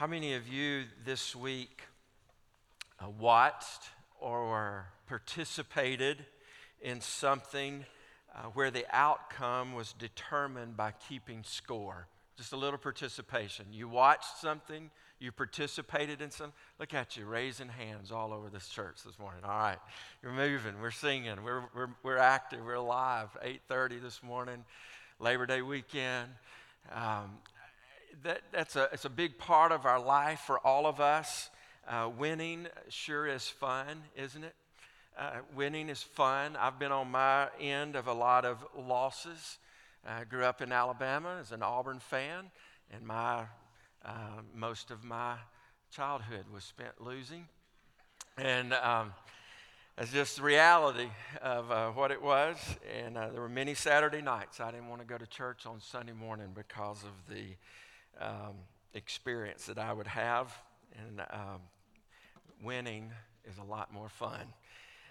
How many of you this week uh, watched or participated in something uh, where the outcome was determined by keeping score? Just a little participation. You watched something, you participated in some. Look at you, raising hands all over this church this morning. All right, you're moving, we're singing, we're, we're, we're active, we're alive. 8:30 this morning, Labor Day weekend. Um, that, that's a, it's a big part of our life for all of us. Uh, winning sure is fun, isn't it? Uh, winning is fun. I've been on my end of a lot of losses. I grew up in Alabama as an Auburn fan, and my, uh, most of my childhood was spent losing. And um, it's just the reality of uh, what it was. And uh, there were many Saturday nights I didn't want to go to church on Sunday morning because of the um, experience that I would have, and um, winning is a lot more fun.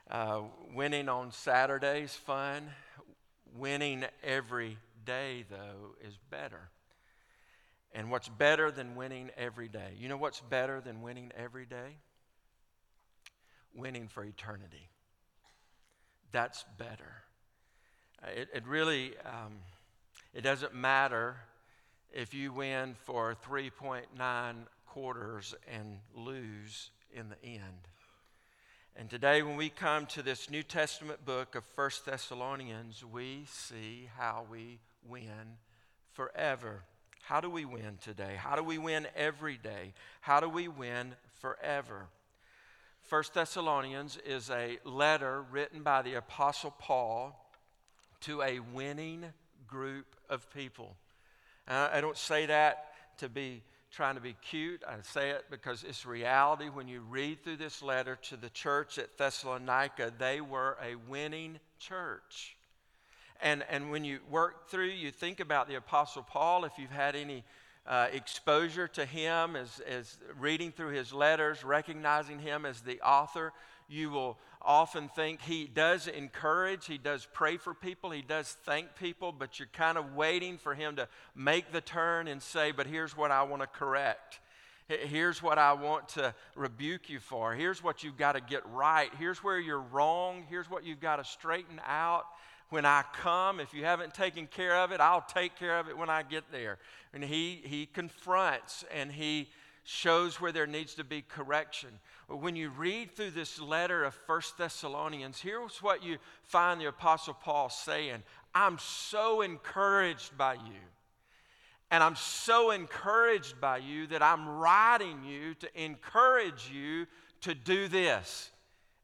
Uh, winning on Saturdays fun. Winning every day though is better. And what's better than winning every day? You know what's better than winning every day? Winning for eternity. That's better. It, it really, um, it doesn't matter if you win for 3.9 quarters and lose in the end. And today, when we come to this New Testament book of First Thessalonians, we see how we win forever. How do we win today? How do we win every day? How do we win forever? First Thessalonians is a letter written by the Apostle Paul to a winning group of people. I don't say that to be trying to be cute. I say it because it's reality. When you read through this letter to the church at Thessalonica, they were a winning church. And, and when you work through, you think about the Apostle Paul, if you've had any uh, exposure to him as, as reading through his letters, recognizing him as the author, you will often think he does encourage, he does pray for people, he does thank people, but you're kind of waiting for him to make the turn and say, But here's what I want to correct. Here's what I want to rebuke you for. Here's what you've got to get right. Here's where you're wrong. Here's what you've got to straighten out. When I come, if you haven't taken care of it, I'll take care of it when I get there. And he, he confronts and he shows where there needs to be correction. When you read through this letter of First Thessalonians, here's what you find the Apostle Paul saying I'm so encouraged by you. And I'm so encouraged by you that I'm writing you to encourage you to do this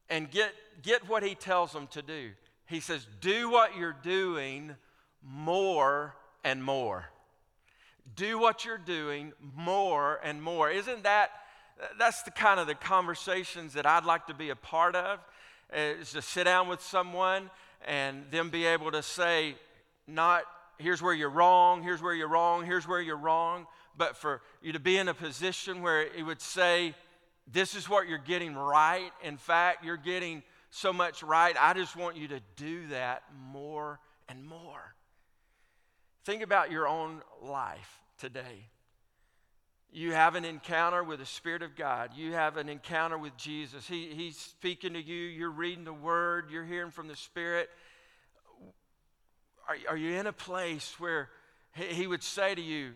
and get, get what he tells them to do. He says, Do what you're doing more and more do what you're doing more and more. Isn't that that's the kind of the conversations that I'd like to be a part of is to sit down with someone and them be able to say not here's where you're wrong, here's where you're wrong, here's where you're wrong, but for you to be in a position where it would say this is what you're getting right. In fact, you're getting so much right. I just want you to do that more and more. Think about your own life today. You have an encounter with the Spirit of God. You have an encounter with Jesus. He, he's speaking to you. You're reading the Word. You're hearing from the Spirit. Are, are you in a place where he, he would say to you,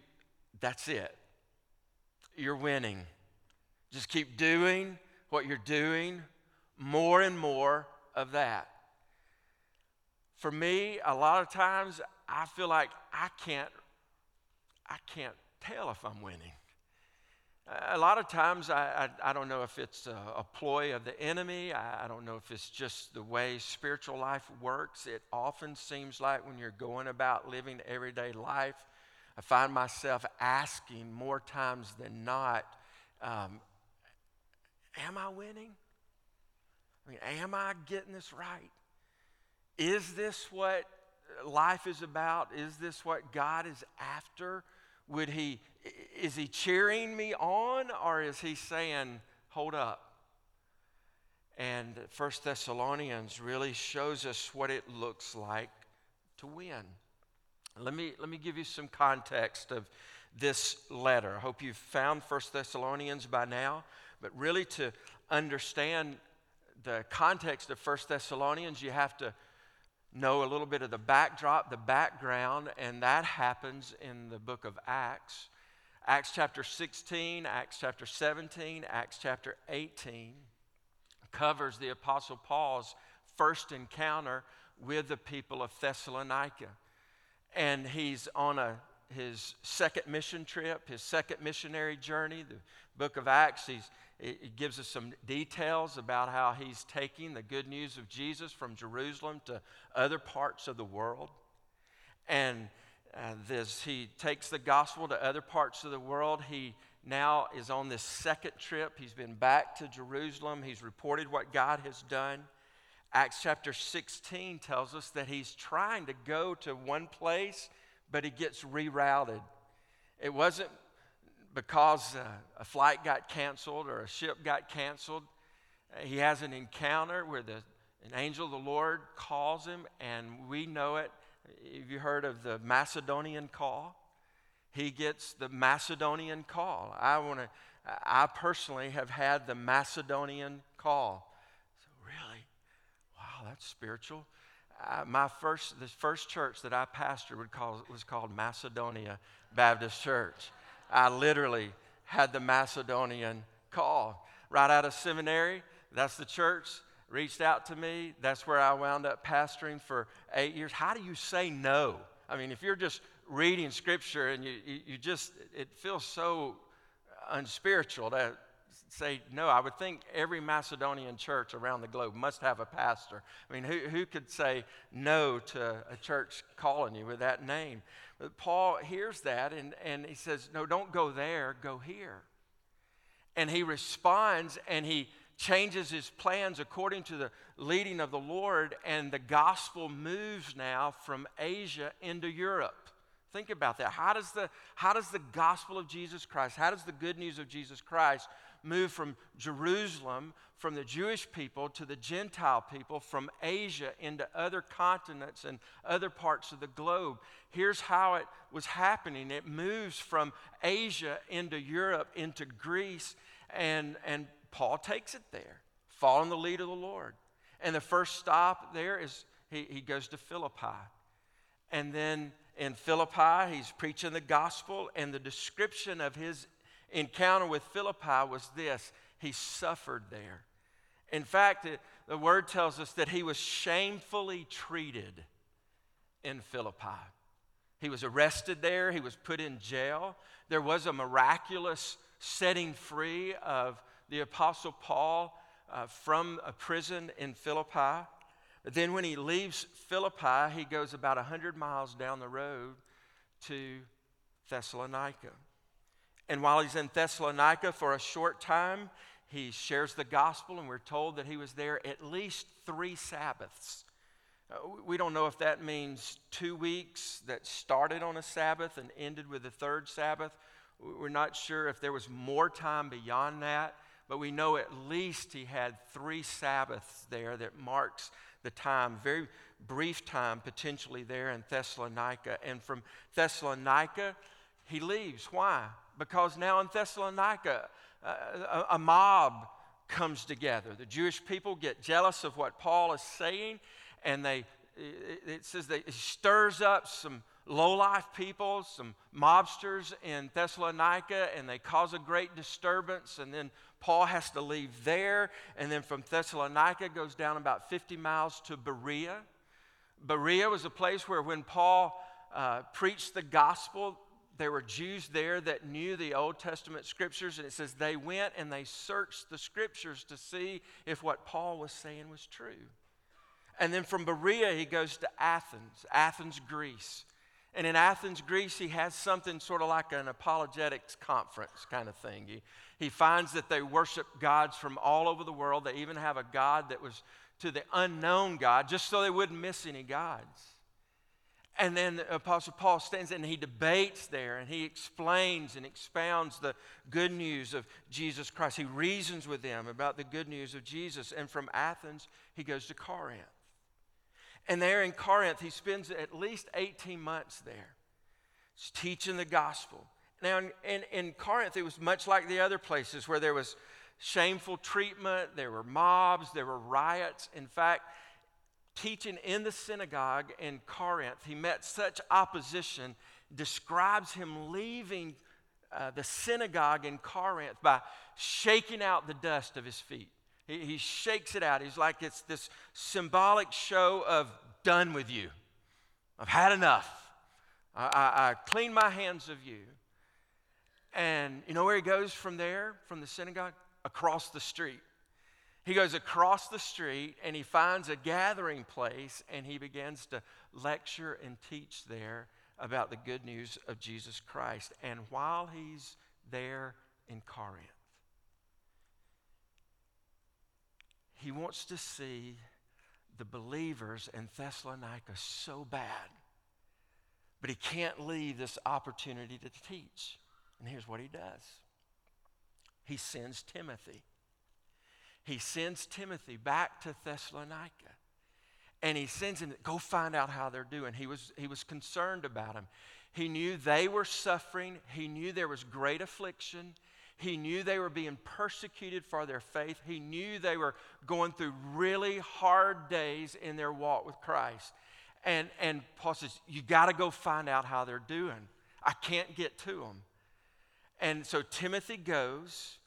That's it? You're winning. Just keep doing what you're doing, more and more of that. For me, a lot of times I feel like I can't, I can't tell if I'm winning. A lot of times, I, I, I don't know if it's a, a ploy of the enemy. I, I, don't know if it's just the way spiritual life works. It often seems like when you're going about living everyday life, I find myself asking more times than not, um, Am I winning? I mean, am I getting this right? Is this what life is about? Is this what God is after? Would he is he cheering me on or is he saying, "Hold up"? And First Thessalonians really shows us what it looks like to win. Let me, let me give you some context of this letter. I hope you've found First Thessalonians by now, but really to understand the context of First Thessalonians, you have to know a little bit of the backdrop, the background, and that happens in the book of Acts. Acts chapter 16, Acts chapter 17, Acts chapter 18 covers the Apostle Paul's first encounter with the people of Thessalonica. And he's on a, his second mission trip, his second missionary journey. The book of Acts, he's, it gives us some details about how he's taking the good news of Jesus from Jerusalem to other parts of the world. And uh, this, he takes the gospel to other parts of the world. He now is on this second trip. He's been back to Jerusalem. He's reported what God has done. Acts chapter 16 tells us that he's trying to go to one place, but he gets rerouted. It wasn't because uh, a flight got canceled or a ship got canceled. He has an encounter where the, an angel of the Lord calls him, and we know it. Have you heard of the Macedonian call? He gets the Macedonian call. I want to. I personally have had the Macedonian call. So really, wow, that's spiritual. Uh, my first, the first church that I pastored call, was called Macedonia Baptist Church. I literally had the Macedonian call. Right out of seminary, that's the church reached out to me. That's where I wound up pastoring for eight years. How do you say no? I mean, if you're just reading scripture and you, you, you just, it feels so unspiritual to say no. I would think every Macedonian church around the globe must have a pastor. I mean, who, who could say no to a church calling you with that name? But Paul hears that and, and he says, No, don't go there, go here. And he responds and he changes his plans according to the leading of the Lord, and the gospel moves now from Asia into Europe. Think about that. How does the, how does the gospel of Jesus Christ, how does the good news of Jesus Christ move from Jerusalem, from the Jewish people to the Gentile people, from Asia into other continents and other parts of the globe. Here's how it was happening it moves from Asia into Europe, into Greece, and, and Paul takes it there, following the lead of the Lord. And the first stop there is he, he goes to Philippi. And then in Philippi, he's preaching the gospel, and the description of his encounter with Philippi was this he suffered there. In fact, the word tells us that he was shamefully treated in Philippi. He was arrested there, he was put in jail. There was a miraculous setting free of the Apostle Paul uh, from a prison in Philippi. Then when he leaves Philippi, he goes about 100 miles down the road to Thessalonica. And while he's in Thessalonica for a short time, he shares the gospel, and we're told that he was there at least three Sabbaths. Uh, we don't know if that means two weeks that started on a Sabbath and ended with the third Sabbath. We're not sure if there was more time beyond that, but we know at least he had three Sabbaths there that marks the time, very brief time potentially there in Thessalonica. And from Thessalonica, he leaves. Why? Because now in Thessalonica, uh, a, a mob comes together. The Jewish people get jealous of what Paul is saying, and they, it says that it stirs up some low-life people, some mobsters in Thessalonica, and they cause a great disturbance. And then Paul has to leave there, and then from Thessalonica goes down about 50 miles to Berea. Berea was a place where when Paul uh, preached the gospel, there were Jews there that knew the Old Testament scriptures, and it says they went and they searched the scriptures to see if what Paul was saying was true. And then from Berea, he goes to Athens, Athens, Greece. And in Athens, Greece, he has something sort of like an apologetics conference kind of thing. He, he finds that they worship gods from all over the world. They even have a God that was to the unknown God, just so they wouldn't miss any gods. And then the Apostle Paul stands and he debates there and he explains and expounds the good news of Jesus Christ. He reasons with them about the good news of Jesus. And from Athens, he goes to Corinth. And there in Corinth, he spends at least 18 months there, teaching the gospel Now, in, in, in, Corinth, it was much like the other places where there was shameful treatment, there were mobs, there were riots. In fact, teaching in the synagogue in Corinth, he met such opposition, describes him leaving uh, the synagogue in Corinth by shaking out the dust of his feet. He, he shakes it out. He's like it's this symbolic show of done with you. I've had enough. I, I, I clean my hands of you. And you know where he goes from there, from the synagogue? Across the street. He goes across the street and he finds a gathering place and he begins to lecture and teach there about the good news of Jesus Christ. And while he's there in Corinth, he wants to see the believers in Thessalonica so bad, but he can't leave this opportunity to teach. And here's what he does he sends Timothy. He sends Timothy back to Thessalonica. And he sends him, go find out how they're doing. He was, he was concerned about them. He knew they were suffering. He knew there was great affliction. He knew they were being persecuted for their faith. He knew they were going through really hard days in their walk with Christ. And, and Paul says, You got to go find out how they're doing. I can't get to them. And so Timothy goes,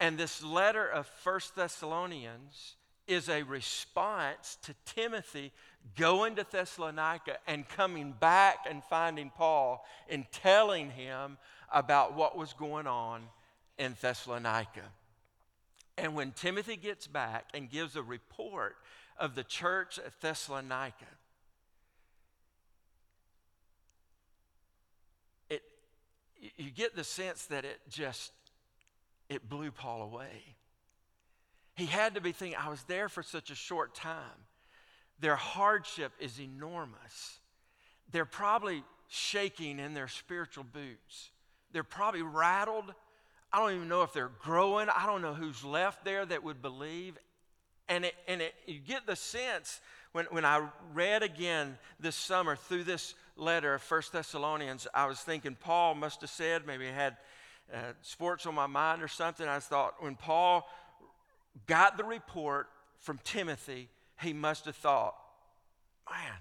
and this letter of First Thessalonians is a response to Timothy going to Thessalonica and coming back and finding Paul and telling him about what was going on in Thessalonica. And when Timothy gets back and gives a report of the church at Thessalonica, it, you get the sense that it just it blew Paul away. He had to be thinking, I was there for such a short time. Their hardship is enormous. They're probably shaking in their spiritual boots. They're probably rattled I don't even know if they're growing. I don't know who's left there that would believe. And, it, and it, you get the sense when, when I read again this summer through this letter of 1 Thessalonians, I was thinking Paul must have said, maybe had sports on my mind or something. I thought when Paul got the report from Timothy, he must have thought, man,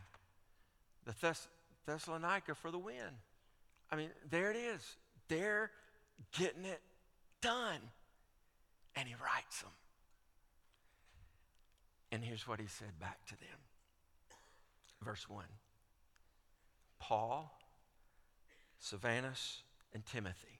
the Thess- Thessalonica for the win. I mean, there it is. They're getting it done. And he writes them. And here's what he said back to them. Verse 1 Paul, Silvanus, and Timothy,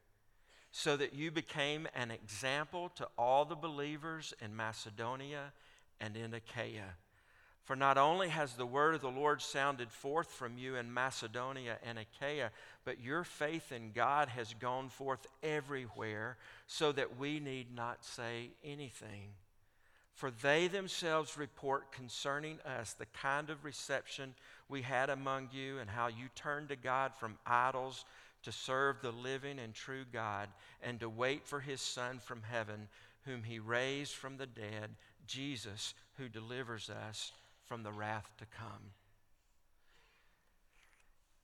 so that you became an example to all the believers in Macedonia and in Achaia. For not only has the word of the Lord sounded forth from you in Macedonia and Achaia, but your faith in God has gone forth everywhere, so that we need not say anything. For they themselves report concerning us the kind of reception we had among you, and how you turned to God from idols to serve the living and true God, and to wait for his Son from heaven, whom he raised from the dead, Jesus, who delivers us from the wrath to come.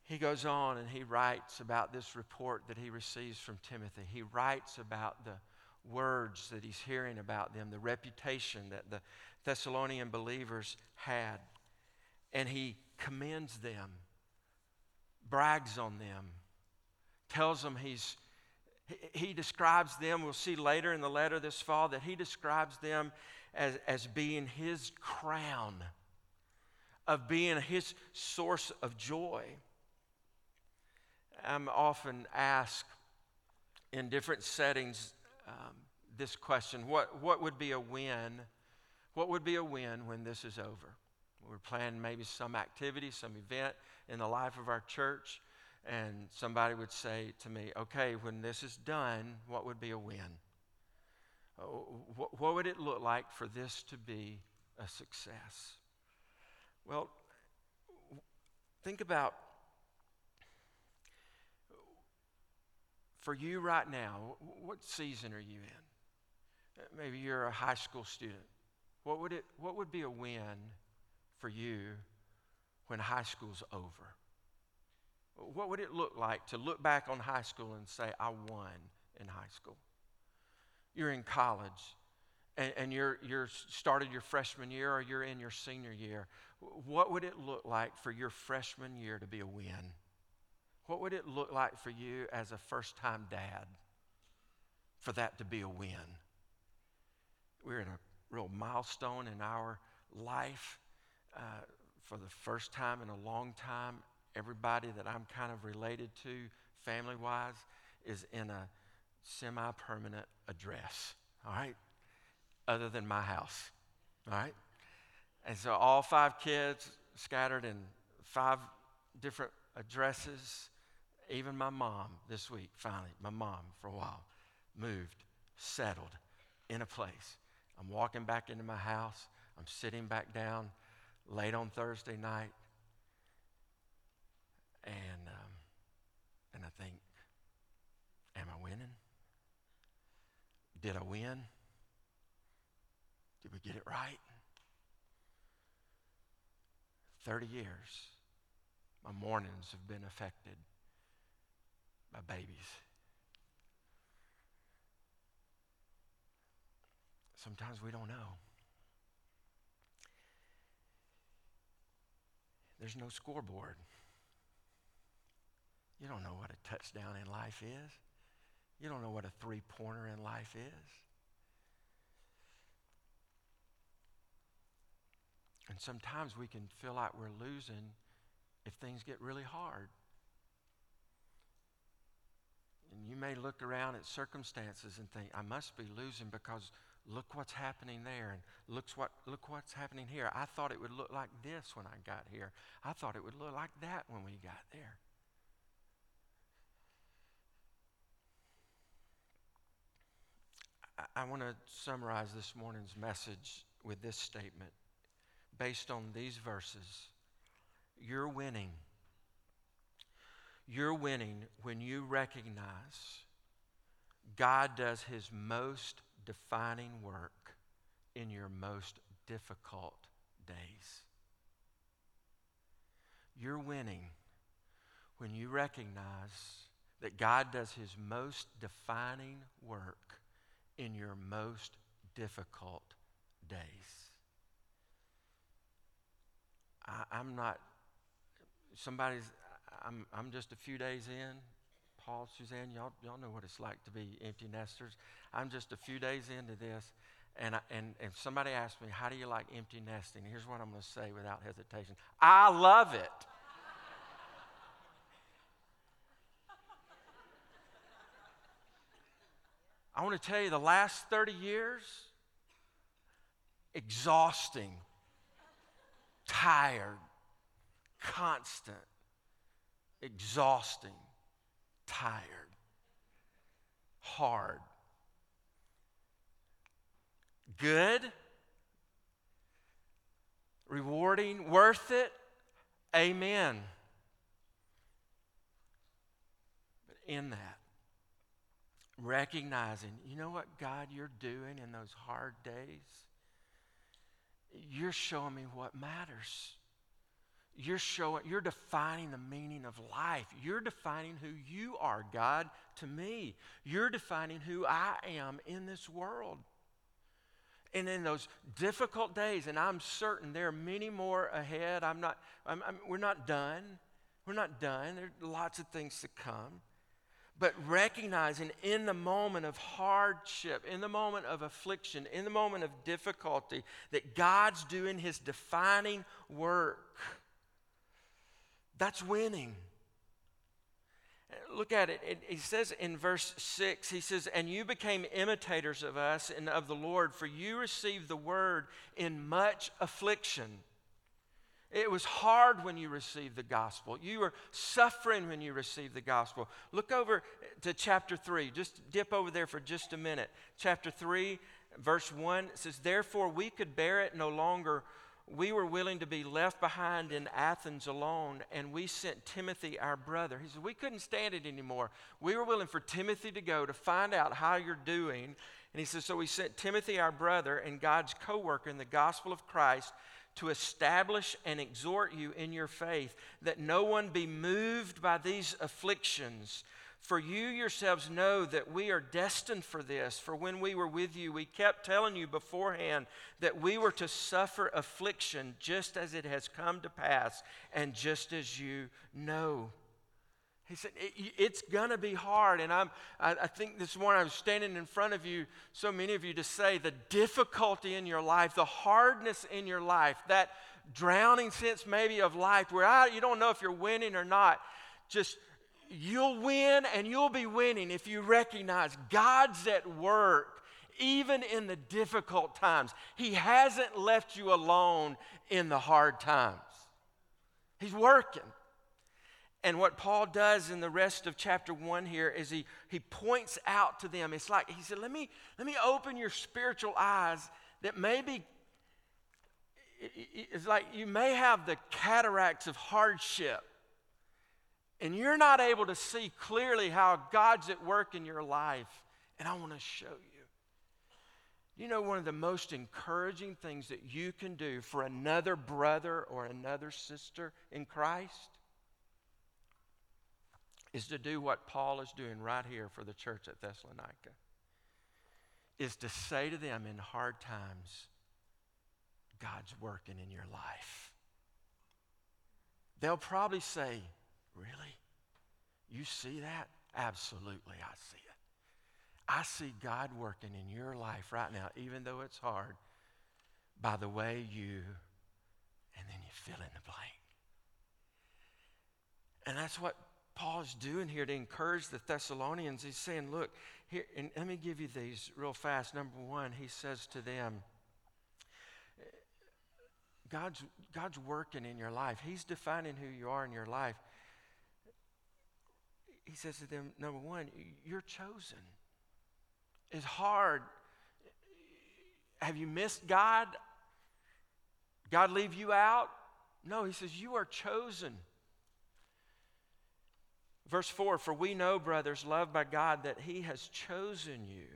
He goes on and he writes about this report that he receives from Timothy. He writes about the words that he's hearing about them, the reputation that the Thessalonian believers had. And he commends them, brags on them, tells them he's, He, describes them, we'll see later in the letter this fall, that he describes them as, as being his crown, of being his source of joy. I'm often asked in different settings um, this question what, what would be a win? What would be a win when this is over? We're planning maybe some activity, some event in the life of our church, and somebody would say to me, Okay, when this is done, what would be a win? Oh, what, what would it look like for this to be a success? Well, think about for you right now, what season are you in? Maybe you're a high school student. What would, it, what would be a win for you when high school's over? What would it look like to look back on high school and say, I won in high school? You're in college and, and you're, you're started your freshman year or you're in your senior year. What would it look like for your freshman year to be a win? What would it look like for you as a first time dad for that to be a win? We're in a real milestone in our life. Uh, for the first time in a long time, everybody that I'm kind of related to, family wise, is in a semi permanent address, all right? Other than my house, all right? And so all five kids scattered in five different addresses. Even my mom this week, finally, my mom for a while, moved, settled in a place. I'm walking back into my house. I'm sitting back down late on Thursday night. And, um, and I think, am I winning? Did I win? Did we get it right? 30 years, my mornings have been affected by babies. Sometimes we don't know. There's no scoreboard. You don't know what a touchdown in life is. You don't know what a three pointer in life is. And sometimes we can feel like we're losing if things get really hard. And you may look around at circumstances and think, I must be losing because look what's happening there and looks what, look what's happening here. I thought it would look like this when I got here. I thought it would look like that when we got there. I, want to summarize this morning's message with this statement based on these verses. You're winning. You're winning when you recognize God does his most defining work in your most difficult days. You're winning when you recognize that God does his most defining work in your most difficult days. I, am not, somebody's, I'm, I'm just a few days in. Paul, Suzanne, y'all, y'all know what it's like to be empty nesters. I'm just a few days into this, and, I, and, and somebody asked me, How do you like empty nesting? Here's what I'm going to say without hesitation I love it. I want to tell you the last 30 years, exhausting, tired, constant, exhausting, tired, hard. Good, rewarding, worth it. Amen. But in that, recognizing, you know what, God, you're doing in those hard days? You're showing me what matters. You're showing, you're defining the meaning of life. You're defining who you are, God, to me. You're defining who I am in this world. And in those difficult days, and I'm certain there are many more ahead. I'm not, I'm, I'm, we're not done. We're not done. There are lots of things to come. But recognizing in the moment of hardship, in the moment of affliction, in the moment of difficulty, that God's doing his defining work. That's winning. Look at it. it. He says in verse 6, he says, And you became imitators of us and of the Lord, for you received the word in much affliction. It was hard when you received the gospel. You were suffering when you received the gospel. Look over to chapter 3. Just dip over there for just a minute. Chapter 3, verse 1 says, Therefore we could bear it no longer. We were willing to be left behind in Athens alone, and we sent Timothy, our brother. He said, We couldn't stand it anymore. We were willing for Timothy to go to find out how you're doing. And he says, So we sent Timothy, our brother, and God's co worker in the gospel of Christ to establish and exhort you in your faith, that no one be moved by these afflictions. For you yourselves know that we are destined for this. For when we were with you, we kept telling you beforehand that we were to suffer affliction just as it has come to pass, and just as you know. He said, It's going to be hard. And I'm, I, I think this morning I was standing in front of you, so many of you, to say the difficulty in your life, the hardness in your life, that drowning sense maybe of life where I, you don't know if you're winning or not. Just you'll win and you'll be winning if you recognize God's at work even in the difficult times. He hasn't left you alone in the hard times, He's working. And what Paul does in the rest of chapter one here is he, he points out to them, it's like he said, let me, let me open your spiritual eyes that maybe it's like you may have the cataracts of hardship and you're not able to see clearly how God's at work in your life. And I want to show you. You know, one of the most encouraging things that you can do for another brother or another sister in Christ is to do what Paul is doing right here for the church at Thessalonica. Is to say to them in hard times, God's working in your life. They'll probably say, Really? You see that? Absolutely, I see it. I see God working in your life right now, even though it's hard, by the way you, and then you fill in the blank. And that's what Paul's doing here to encourage the Thessalonians. He's saying, look, here, and let me give you these real fast. Number one, he says to them, God's, God's working in your life. He's defining who you are in your life. He says to them, number one, you're chosen. It's hard. Have you missed God? God leave you out? No, he says, you are chosen. Verse 4 For we know, brothers, loved by God, that He has chosen you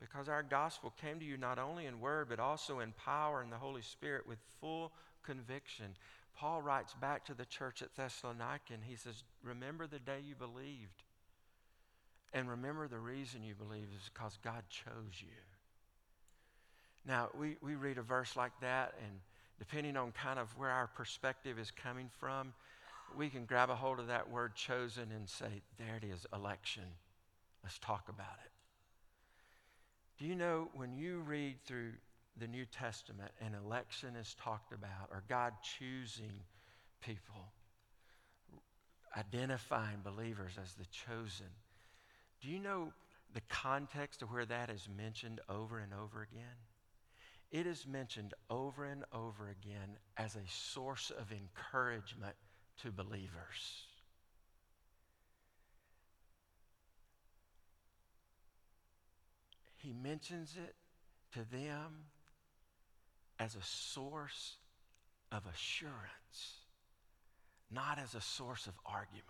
because our gospel came to you not only in word, but also in power and the Holy Spirit with full conviction. Paul writes back to the church at Thessalonica and he says, Remember the day you believed. And remember the reason you believed is because God chose you. Now, we, we read a verse like that, and depending on kind of where our perspective is coming from, we can grab a hold of that word chosen and say, there it is, election. Let's talk about it. Do you know when you read through the New Testament and election is talked about, or God choosing people, identifying believers as the chosen, do you know the context of where that is mentioned over and over again? It is mentioned over and over again as a source of encouragement to believers. He mentions it to them as a source of assurance, not as a source of argument.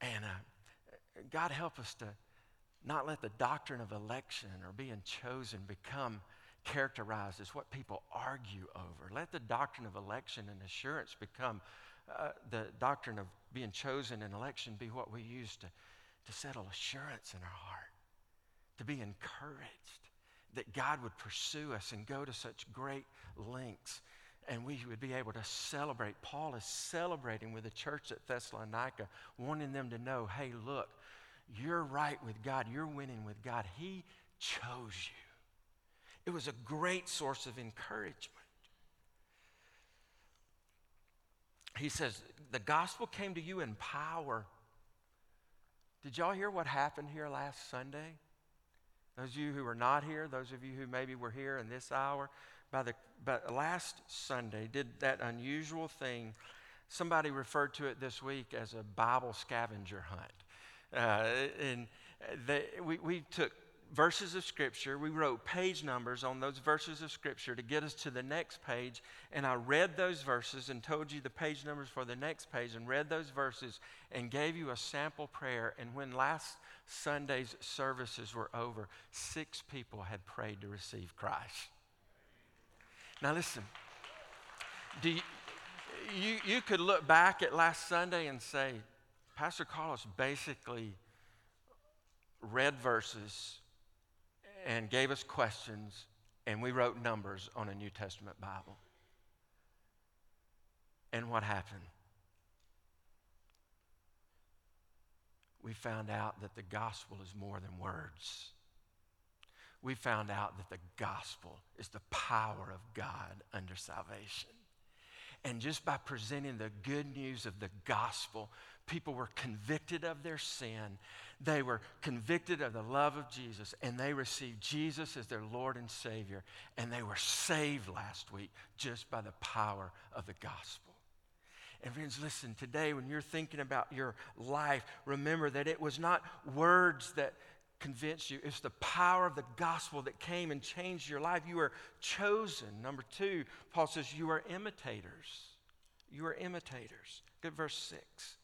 And uh, God help us to not let the doctrine of election or being chosen become characterized as what people argue over. Let the doctrine of election and assurance become uh, the doctrine of being chosen and election be what we use to, to settle assurance in our heart, to be encouraged that God would pursue us and go to such great lengths and we would be able to celebrate. Paul is celebrating with the church at Thessalonica, wanting them to know hey, look, you're right with God, you're winning with God. He chose you. It was a great source of encouragement. He says, The gospel came to you in power. Did y'all hear what happened here last Sunday? Those of you who were not here, those of you who maybe were here in this hour, by the but last Sunday did that unusual thing. Somebody referred to it this week as a Bible scavenger hunt. Uh, and they, we, we took verses of Scripture, we wrote page numbers on those verses of Scripture to get us to the next page. And I read those verses and told you the page numbers for the next page and read those verses and gave you a sample prayer. And when last Sunday's services were over, six people had prayed to receive Christ. Now, listen, do you, you, you could look back at last Sunday and say, Pastor Carlos basically read verses and gave us questions, and we wrote numbers on a New Testament Bible. And what happened? We found out that the gospel is more than words. We found out that the gospel is the power of God under salvation. And just by presenting the good news of the gospel, people were convicted of their sin. They were convicted of the love of Jesus, and they received Jesus as their Lord and Savior. And they were saved last week just by the power of the gospel. And friends, listen, today when you're thinking about your life, remember that it was not words that convinced you, it's the power of the gospel that came and changed your life. You are chosen. Number two, Paul says, you are imitators. You are imitators. Good verse six.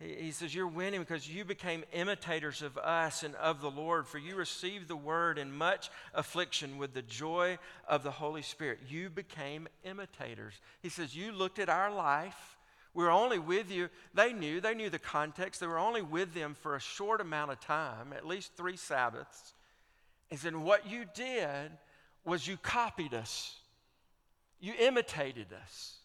He says, You're winning because you became imitators of us and of the Lord, for you received the word in much affliction with the joy of the Holy Spirit. You became imitators. He says, You looked at our life. We were only with you. They knew, they knew the context. They were only with them for a short amount of time, at least three Sabbaths. He said, What you did was you copied us, you imitated us.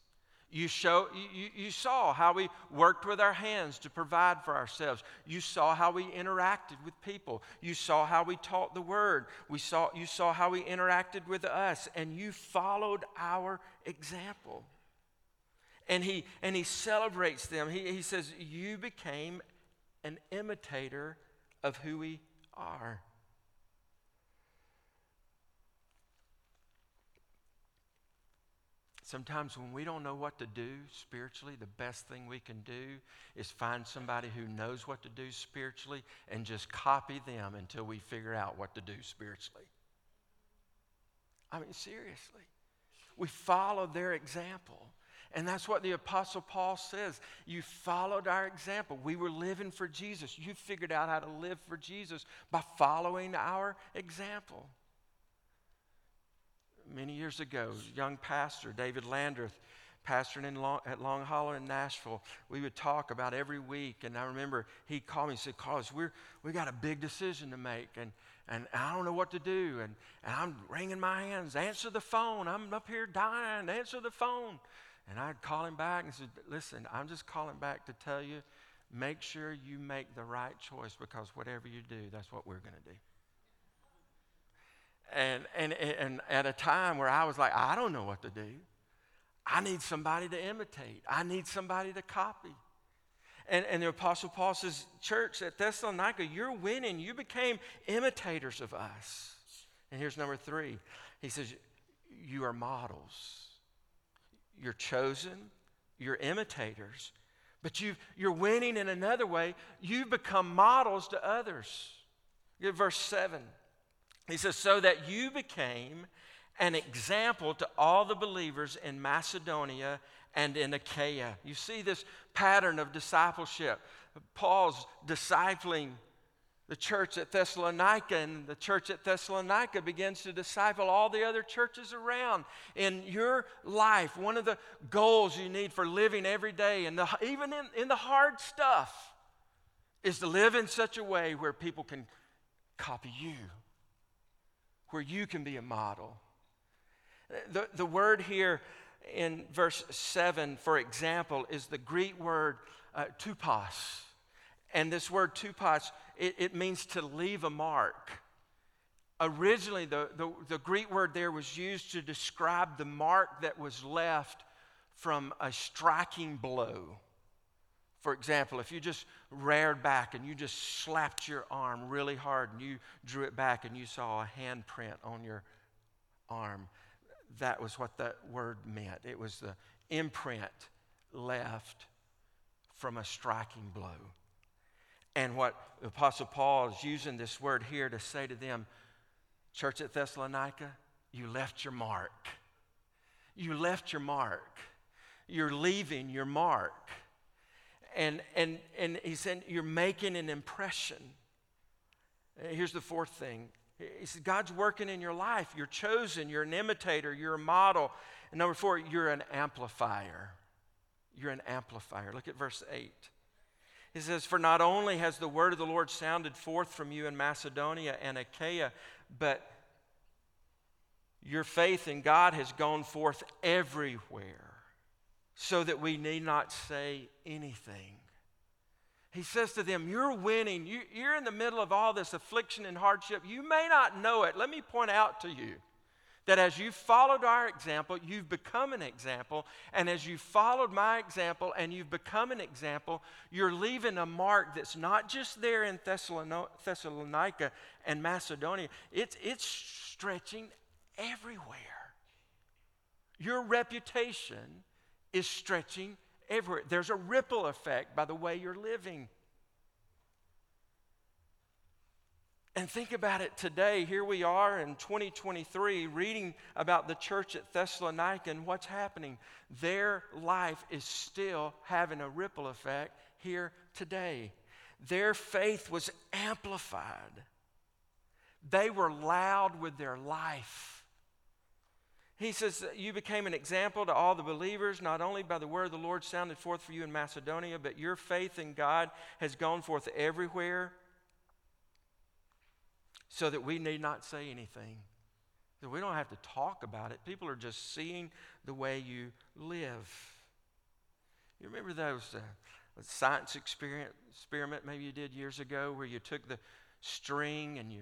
You, show, you, you saw how we worked with our hands to provide for ourselves. You saw how we interacted with people. You saw how we taught the word. We saw, you saw how we interacted with us, and you followed our example. And he, and he celebrates them. He, he says, You became an imitator of who we are. Sometimes when we don't know what to do spiritually, the best thing we can do is find somebody who knows what to do spiritually and just copy them until we figure out what to do spiritually. I mean, seriously. We follow their example. And that's what the Apostle Paul says. You followed our example. We were living for Jesus. You figured out how to live for Jesus by following our example many years ago, young pastor, David Landrith, pastoring in Long, at Long Hollow in Nashville, we would talk about every week. And I remember he called me and said, Carlos, we're, we got a big decision to make. And, and I don't know what to do. And, and I'm wringing my hands. Answer the phone. I'm up here dying. Answer the phone. And I'd call him back and said, Listen, I'm just calling back to tell you, make sure you make the right choice because whatever you do, that's what we're going to do. And, and, and at a time where I was like, I don't know what to do. I need somebody to imitate, I need somebody to copy. And, and the Apostle Paul says, Church at Thessalonica, you're winning. You became imitators of us. And here's number three He says, You are models. You're chosen, you're imitators, but you you're winning in another way. You've become models to others. Get verse 7. He says, so that you became an example to all the believers in Macedonia and in Achaia. You see this pattern of discipleship. Paul's discipling the church at Thessalonica, and the church at Thessalonica begins to disciple all the other churches around. In your life, one of the goals you need for living every day, and even in, in the hard stuff, is to live in such a way where people can copy you where you can be a model. The, the word here in verse 7, for example, is the Greek word uh, tupos. And this word tupos, it, it means to leave a mark. Originally, the, the, the Greek word there was used to describe the mark that was left from a striking blow. For example, if you just reared back and you just slapped your arm really hard and you drew it back and you saw a handprint on your arm, that was what that word meant. It was the imprint left from a striking blow. And what Apostle Paul is using this word here to say to them, Church at Thessalonica, you left your mark. You left your mark. You're leaving your mark and, and, and he said, You're making an impression. Uh, here's the fourth thing. He said, God's working in your life. You're chosen. You're an imitator. You're a model. And number four, you're an amplifier. You're an amplifier. Look at verse 8. He says, For not only has the word of the Lord sounded forth from you in Macedonia and Achaia, but your faith in God has gone forth everywhere so that we need not say anything. He says to them, You're winning. You, are in the middle of all this affliction and hardship. You may not know it. Let me point out to you that as you followed our example, you've become an example. And as you followed my example and you've become an example, you're leaving a mark that's not just there in Thessalonica and Macedonia, it's, it's stretching everywhere. Your reputation is stretching everywhere. There's a ripple effect by the way you're living. And think about it today. Here we are in 2023 reading about the church at Thessalonica and what's happening. Their life is still having a ripple effect here today. Their faith was amplified, they were loud with their life. He says, You became an example to all the believers, not only by the word of the Lord sounded forth for you in Macedonia, but your faith in God has gone forth everywhere so that we need not say anything. That we don't have to talk about it. People are just seeing the way you live. You remember those uh, science experiment maybe you did years ago where you took the string and you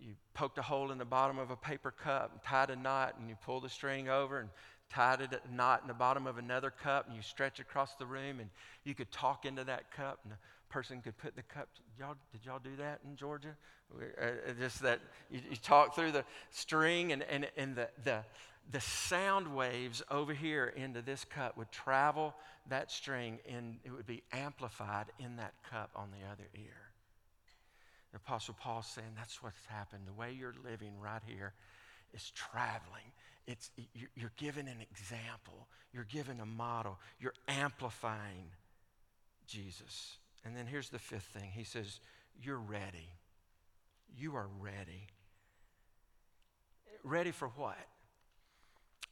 you poked a hole in the bottom of a paper cup and tied a knot, and you pulled the string over and tied a knot in the bottom of another cup, and you stretch across the room, and you could talk into that cup, and the person could put the cup. Y'all, did y'all do that in Georgia? Uh, uh, just that you, you, talk through the string, and, and, and the, the, the sound waves over here into this cup would travel that string, and it would be amplified in that cup on the other ear. The Apostle Paul saying that's what's happened. The way you're living right here is traveling. It's, you're giving an example, you're giving a model, you're amplifying Jesus. And then here's the fifth thing He says, You're ready. You are ready. Ready for what?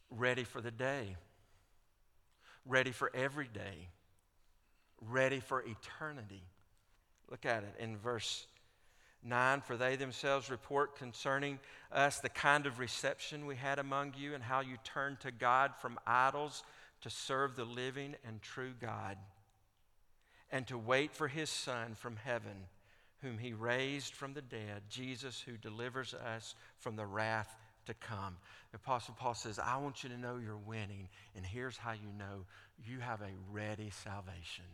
Ready for the day. Ready for every day. Ready for eternity. Look at it in verse 9 For they themselves report concerning us the kind of reception we had among you and how you turned to God from idols to serve the living and true God and to wait for his Son from heaven, whom he raised from the dead, Jesus, who delivers us from the wrath to come. The Apostle Paul says, I want you to know you're winning, and here's how you know you have a ready salvation.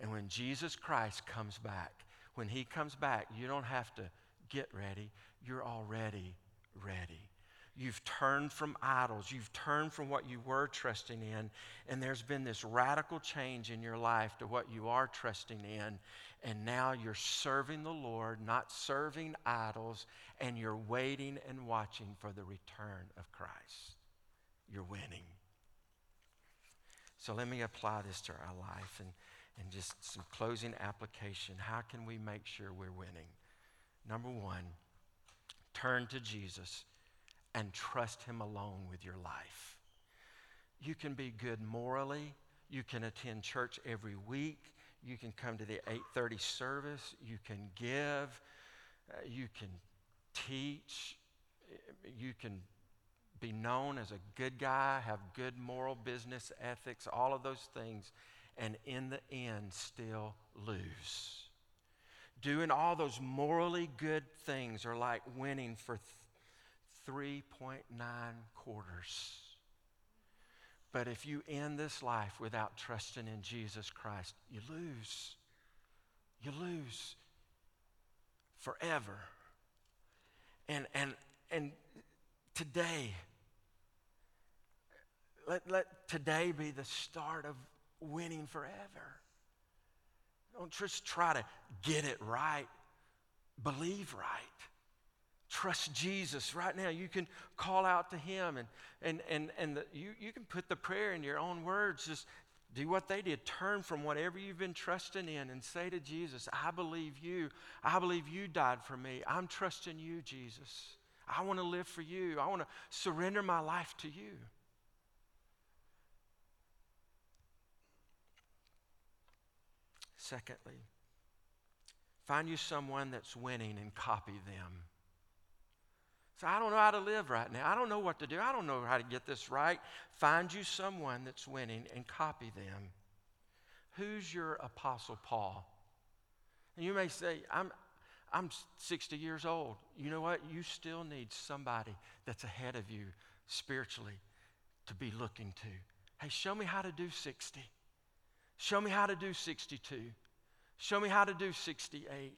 And when Jesus Christ comes back, when He comes back, you don't have to get ready. You're already ready. You've turned from idols. You've turned from what you were trusting in. And there's been this radical change in your life to what you are trusting in. And now you're serving the Lord, not serving idols, and you're waiting and watching for the return of Christ. You're winning. So let me apply this to our life. And and just some closing application. How can we make sure we're winning? Number one, turn to Jesus and trust Him alone with your life. You can be good morally. You can attend church every week. You can come to the 8:30 service. You can give. Uh, you can teach. You can be known as a good guy, have good moral business ethics, all of those things, and in the end still lose. Doing all those morally good things are like winning for th- 3.9 quarters. But if you end this life without trusting in Jesus Christ, you lose. You lose forever. And, and, and today, let, let today be the start of winning forever. Don't just try to get it right, believe right. Trust Jesus right now. You can call out to Him and, and, and, and the, you, you can put the prayer in your own words. Just do what they did. Turn from whatever you've been trusting in and say to Jesus, I believe you. I believe you died for me. I'm trusting you, Jesus. I want to live for you. I want to surrender my life to you. Secondly, find you someone that's winning and copy them. So I don't know how to live right now. I don't know what to do. I don't know how to get this right. Find you someone that's winning and copy them. Who's your Apostle Paul? And you may say, I'm, I'm 60 years old. You know what? You still need somebody that's ahead of you spiritually to be looking to. Hey, show me how to do 60. Show me how to do 62. Show me how to do 68.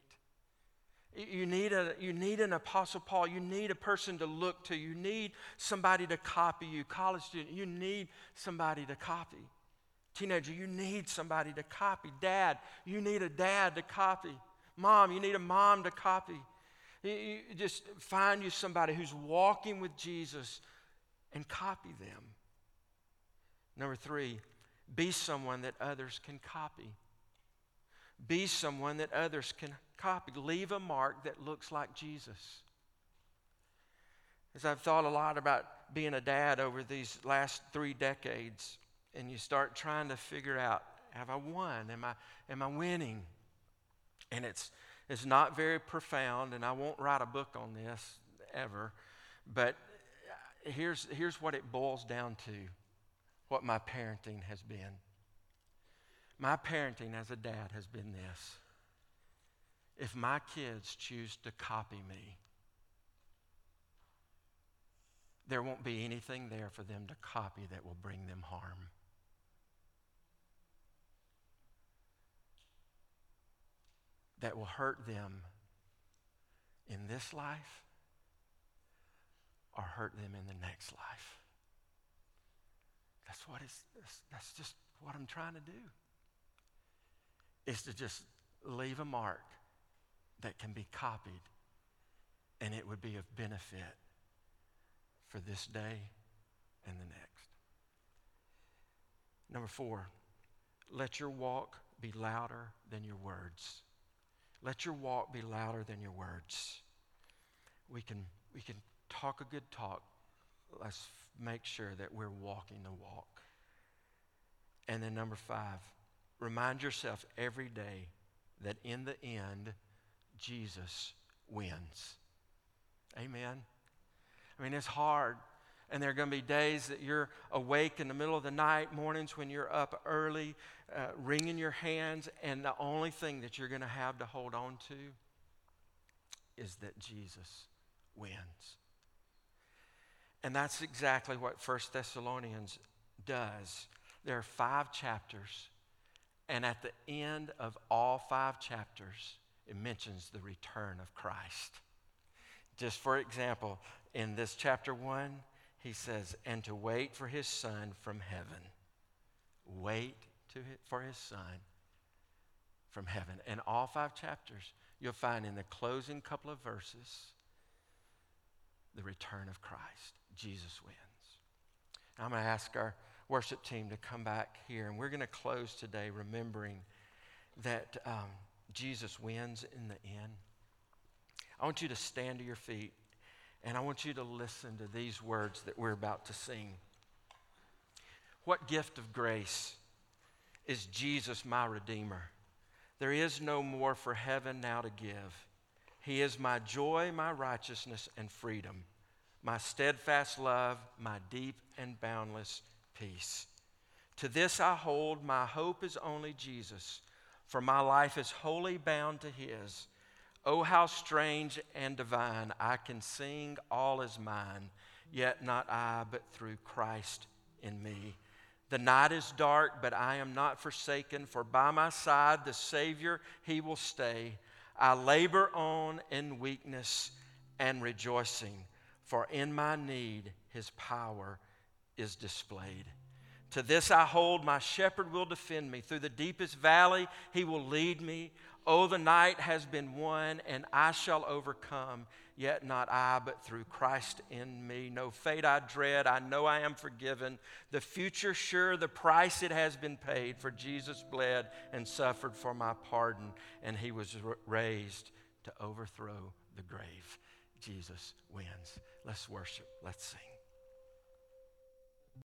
You need, a, you need an Apostle Paul. You need a person to look to. You need somebody to copy you. College student, you need somebody to copy. Teenager, you need somebody to copy. Dad, you need a dad to copy. Mom, you need a mom to copy. You, just find you somebody who's walking with Jesus and copy them. Number three, be someone that others can copy. Be someone that others can copy. Leave a mark that looks like Jesus. As I've thought a lot about being a dad over these last three decades, and you start trying to figure out have I won? Am I, am I winning? And it's, it's not very profound, and I won't write a book on this ever, but here's, here's what it boils down to what my parenting has been. My parenting as a dad has been this. If my kids choose to copy me, there won't be anything there for them to copy that will bring them harm. That will hurt them in this life or hurt them in the next life. That's what is that's just what I'm trying to do is to just leave a mark that can be copied and it would be of benefit for this day and the next. Number four, let your walk be louder than your words. Let your walk be louder than your words. We can, we can talk a good talk. Let's make sure that we're walking the walk. And then number five, Remind yourself every day that in the end, Jesus wins. Amen. I mean, it's hard. And there are going to be days that you're awake in the middle of the night, mornings when you're up early, uh, wringing your hands, and the only thing that you're going to have to hold on to is that Jesus wins. And that's exactly what First Thessalonians does. There are five chapters and at the end of all five chapters, it mentions the return of Christ. Just for example, in this chapter one, he says, and to wait for his son from heaven. Wait to, for his son from heaven. And all five chapters, you'll find in the closing couple of verses, the return of Christ. Jesus wins. I'm going to ask our worship team to come back here. And we're going to close today remembering that um, Jesus wins in the end. I want you to stand to your feet and I want you to listen to these words that we're about to sing. What gift of grace is Jesus, my Redeemer? There is no more for heaven now to give. He is my joy, my righteousness, and freedom, my steadfast love, my deep and boundless peace. To this I hold, my hope is only Jesus, for my life is wholly bound to his. Oh, how strange and divine! I can sing all is mine, yet not I, but through Christ in me. The night is dark, but I am not forsaken, for by my side the Savior, He will stay. I labor on in weakness and rejoicing, for in my need His power is displayed. To this I hold, my shepherd will defend me. Through the deepest valley, he will lead me. Oh, the night has been won, and I shall overcome. Yet not I, but through Christ in me. No fate I dread. I know I am forgiven. The future sure, the price it has been paid. For Jesus bled and suffered for my pardon, and he was raised to overthrow the grave. Jesus wins. Let's worship. Let's sing.